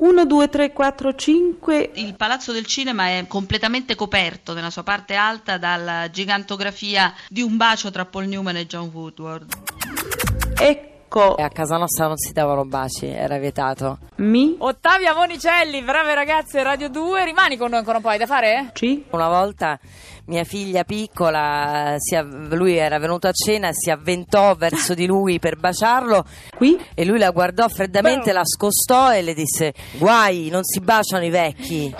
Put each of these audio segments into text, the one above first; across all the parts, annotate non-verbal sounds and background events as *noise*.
1, 2, 3, 4, 5. Il Palazzo del Cinema è completamente coperto nella sua parte alta dalla gigantografia di un bacio tra Paul Newman e John Woodward. Ecco E a casa nostra non si davano baci, era vietato. mi Ottavia Monicelli, brave ragazze Radio 2, rimani con noi ancora un po', hai da fare? ci Una volta mia figlia piccola, si av- lui era venuto a cena, si avventò verso di lui per baciarlo qui e lui la guardò freddamente, la scostò e le disse guai, non si baciano i vecchi.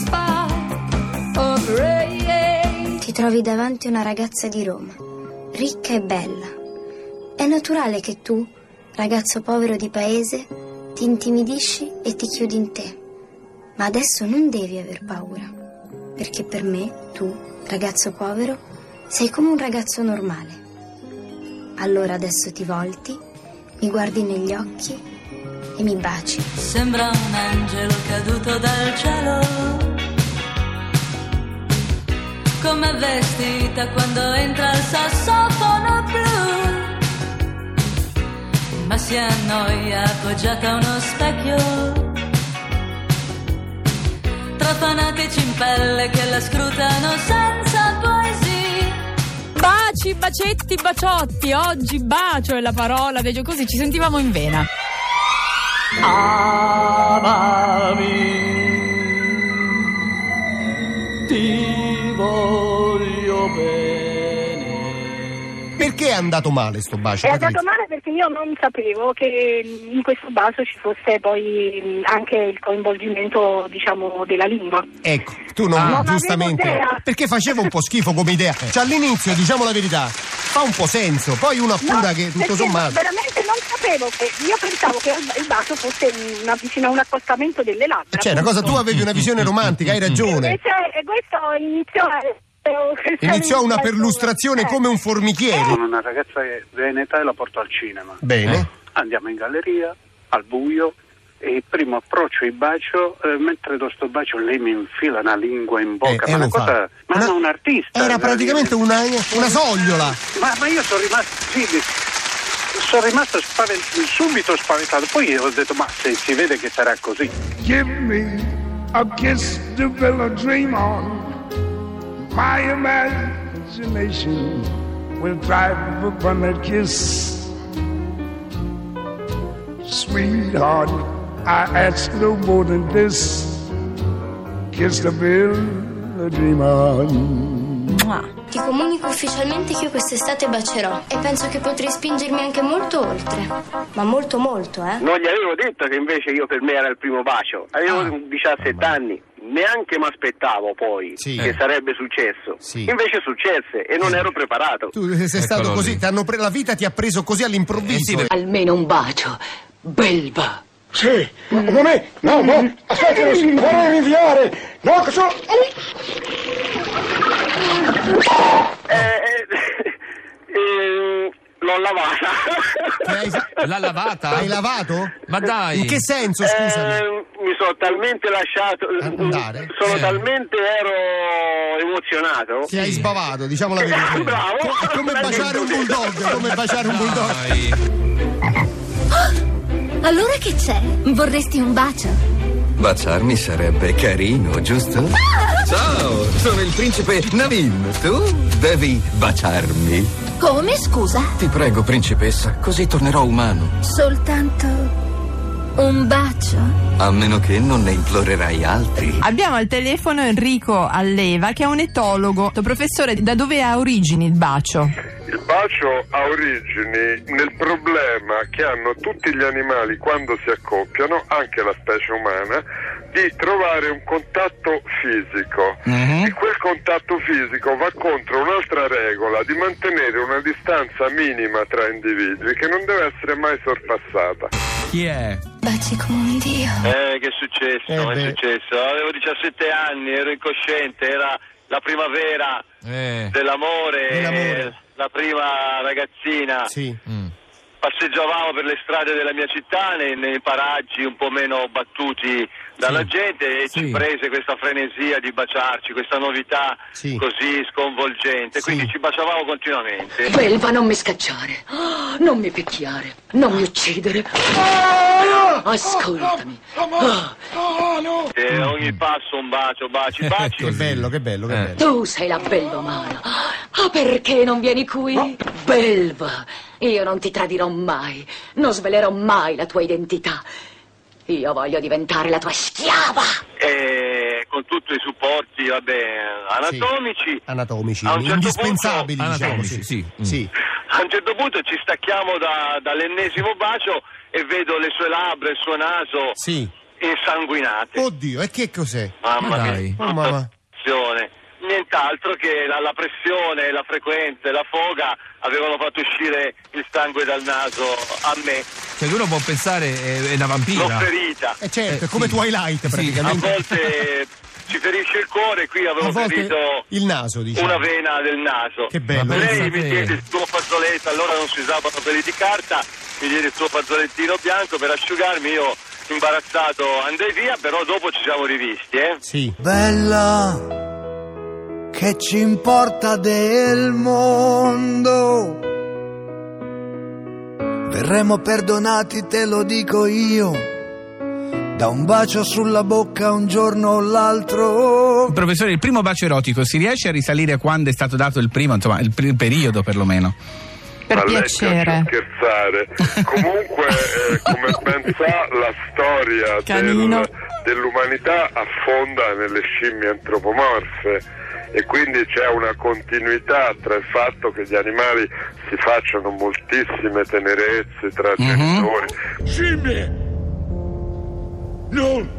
Spike of ray. Ti trovi davanti a una ragazza di Roma, ricca e bella. È naturale che tu, ragazzo povero di paese, ti intimidisci e ti chiudi in te. Ma adesso non devi aver paura, perché per me, tu, ragazzo povero, sei come un ragazzo normale. Allora adesso ti volti, mi guardi negli occhi e mi baci. Sembra un angelo caduto dal cielo. Come vestita quando entra il sassofono blu. Ma si annoia appoggiata a uno specchio. Tra fanatici in pelle che la scrutano senza. Baci, bacetti, baciotti, oggi bacio è la parola, vedo così ci sentivamo in vena. Perché è andato male sto bacio? È andato Patrizia? male perché io non sapevo che in questo bacio ci fosse poi anche il coinvolgimento, diciamo, della lingua. Ecco, tu non, Non giustamente. Perché faceva un po' schifo come idea. Cioè all'inizio, diciamo la verità, fa un po' senso, poi uno appura No, che tutto sommato. veramente non sapevo che io pensavo che il bacio fosse una, vicino a un accostamento delle labbra. Cioè, una cosa, tu avevi una visione romantica, hai ragione. Invece eh, questo iniziò a- Iniziò una perlustrazione Eh. come un formichiere. Con una ragazza veneta e la porto al cinema. Bene. Andiamo in galleria, al buio, e il primo approccio e bacio, eh, mentre do sto bacio lei mi infila una lingua in bocca. Eh, ma una lo fa. cosa, ma Una- un artista. Era praticamente una, una sogliola. Ma, ma io sono rimasto, sì, sono rimasto spaven- subito spaventato. Poi ho detto, ma se si vede che sarà così. Give me a kiss to build a dream on. My imagination will thrive upon that kiss. Sweetheart, I ask no more than this. Kiss to build a dream on. Ti comunico ufficialmente che io quest'estate bacerò e penso che potrei spingermi anche molto oltre. Ma molto molto, eh? Non gli avevo detto che invece io per me era il primo bacio. Avevo Ah. 17 anni. Neanche mi aspettavo poi Sì. che Eh. sarebbe successo. Sì. Invece successe e non ero preparato. Tu sei stato così, ti hanno pre- la vita ti ha preso così all'improvviso. Almeno un bacio. Belva. Sì, ma come? No, no, aspetta, non si vorrei rinviare. No, che so... Eh, eh, *laughs* eh, l'ho lavata. Hai- L'ha lavata? Hai lavato? Ma dai. In che senso, scusami? Eh, mi sono talmente lasciato. Andare? Sono Eh. talmente ero emozionato. Ti hai sbavato, diciamo la *laughs* verità. Bravo. È come baciare un bulldog, come baciare un bulldog. Dai. Allora che c'è? Vorresti un bacio? Baciarmi sarebbe carino, giusto? Ciao, sono il principe Navin. Tu devi baciarmi. Come, scusa? Ti prego, principessa, così tornerò umano. Soltanto un bacio? A meno che non ne implorerai altri. Abbiamo al telefono Enrico Alleva che è un etologo. Professore, da dove ha origini il bacio? Il bacio ha origini nel problema che hanno tutti gli animali quando si accoppiano, anche la specie umana, di trovare un contatto fisico. E quel contatto fisico va contro un'altra regola di mantenere una distanza minima tra individui che non deve essere mai sorpassata. Chi è? Baci come un dio. Eh, che è successo? Eh, è successo? Avevo 17 anni, ero incosciente, era la primavera Eh. dell'amore. Dell'amore. La prima ragazzina. Sì. Passeggiavamo per le strade della mia città, nei, nei paraggi un po' meno battuti dalla gente e ci prese questa frenesia di baciarci, questa novità così sconvolgente, quindi ci baciavamo continuamente. Belva, non mi scacciare, Ah, non mi picchiare, non mi uccidere. Ascoltami. Ah, E ogni passo un bacio, baci, baci. Che bello, che bello, che bello. Tu sei la bellomana. Ah, perché non vieni qui? Belva, io non ti tradirò mai, non svelerò mai la tua identità. Io voglio diventare la tua schiava. E con tutti i supporti, vabbè, anatomici. Anatomici, A un certo indispensabili, punto- diciamo. Anatomici, Sì. sì. Sì. A un certo punto ci stacchiamo da- dall'ennesimo bacio e vedo le sue labbra e il suo naso Sì. insanguinate. Oddio, e che cos'è? Mamma Ma mia. Oh, mamma. Nient'altro che la, la pressione, la frequenza e la foga avevano fatto uscire il sangue dal naso a me. Cioè, uno può pensare è, è una L'ho vampira. ferita. Eh certo, Eh, come sì. Twilight Sì, A praticamente. volte *laughs* ci ferisce il cuore, qui avevo ferito il naso, diciamo. una vena del naso. Che bello. Lei mi te. diede il suo fazzoletto, allora non si usavano peli di carta, mi diede il suo fazzolettino bianco per asciugarmi, io imbarazzato andai via, però dopo ci siamo rivisti, eh. Sì. Bella, che ci importa del mondo? Verremo perdonati, te lo dico io. Da un bacio sulla bocca un giorno o l'altro. Professore, il primo bacio erotico si riesce a risalire a quando è stato dato il primo, insomma, il, pri- periodo perlomeno? Per Ma piacere. piace scherzare. *laughs* Comunque, eh, come ben sa, la storia Canino. del- dell'umanità affonda nelle scimmie antropomorfe e quindi c'è una continuità tra il fatto che gli animali si facciano moltissime tenerezze tra genitori. Scimmie! Non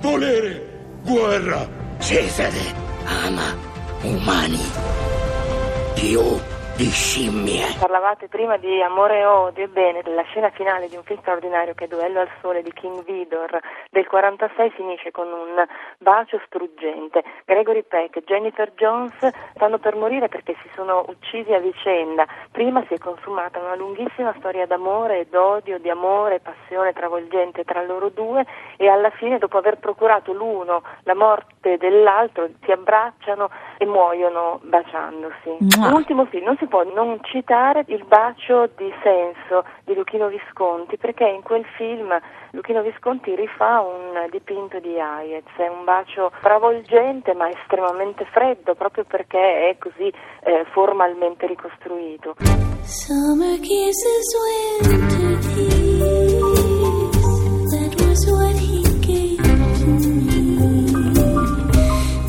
volere guerra! Cesare ama umani più di scimmie. Parlavate prima di amore e odio, ebbene, la scena finale di un film straordinario che è Duello al Sole di King Vidor del 46 finisce con un bacio struggente. Gregory Peck e Jennifer Jones stanno per morire perché si sono uccisi a vicenda. Prima si è consumata una lunghissima storia d'amore e d'odio, di amore e passione travolgente tra loro due e alla fine, dopo aver procurato l'uno la morte dell'altro, si abbracciano e muoiono baciandosi. Mua. L'ultimo film non si può non citare il bacio di senso di Luchino Visconti perché in quel film Luchino Visconti rifà un dipinto di Hayez, è un bacio travolgente ma estremamente freddo proprio perché è così eh, formalmente ricostruito. Summer kisses, winter tears. That was what he gave to me.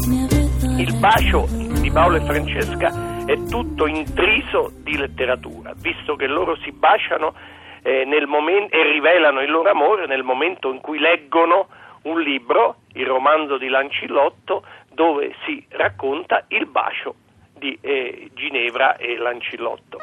Never thought Il bacio di Paolo e Francesca è tutto intriso di letteratura, visto che loro si baciano eh, momen- e rivelano il loro amore nel momento in cui leggono un libro, il romanzo di Lancillotto, dove si racconta il bacio di eh, Ginevra e Lancillotto.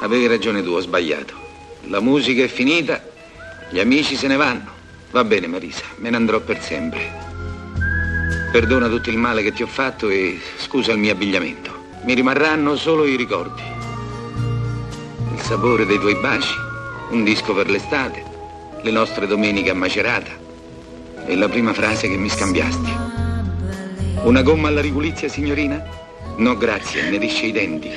Avevi ragione tu, ho sbagliato. La musica è finita, gli amici se ne vanno. Va bene, Marisa, me ne andrò per sempre. Perdona tutto il male che ti ho fatto e scusa il mio abbigliamento. Mi rimarranno solo i ricordi. Il sapore dei tuoi baci, un disco per l'estate, le nostre domeniche a Macerata e la prima frase che mi scambiasti. Una gomma alla ripulizia, signorina? No, grazie, ne risce i denti.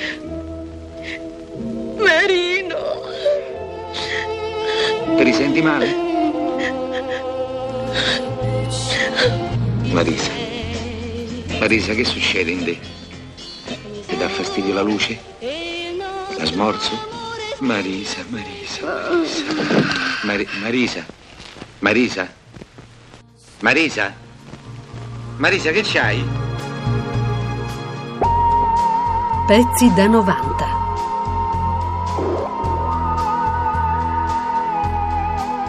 Marino! Ti risenti male? Marisa. Marisa, che succede in te? Ti dà fastidio la luce? La smorzo? Marisa, Marisa, Marisa. Mari- Marisa. Marisa. Marisa. Marisa, che c'hai? Pezzi da 90.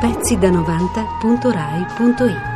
Pezzi da 90.rai.it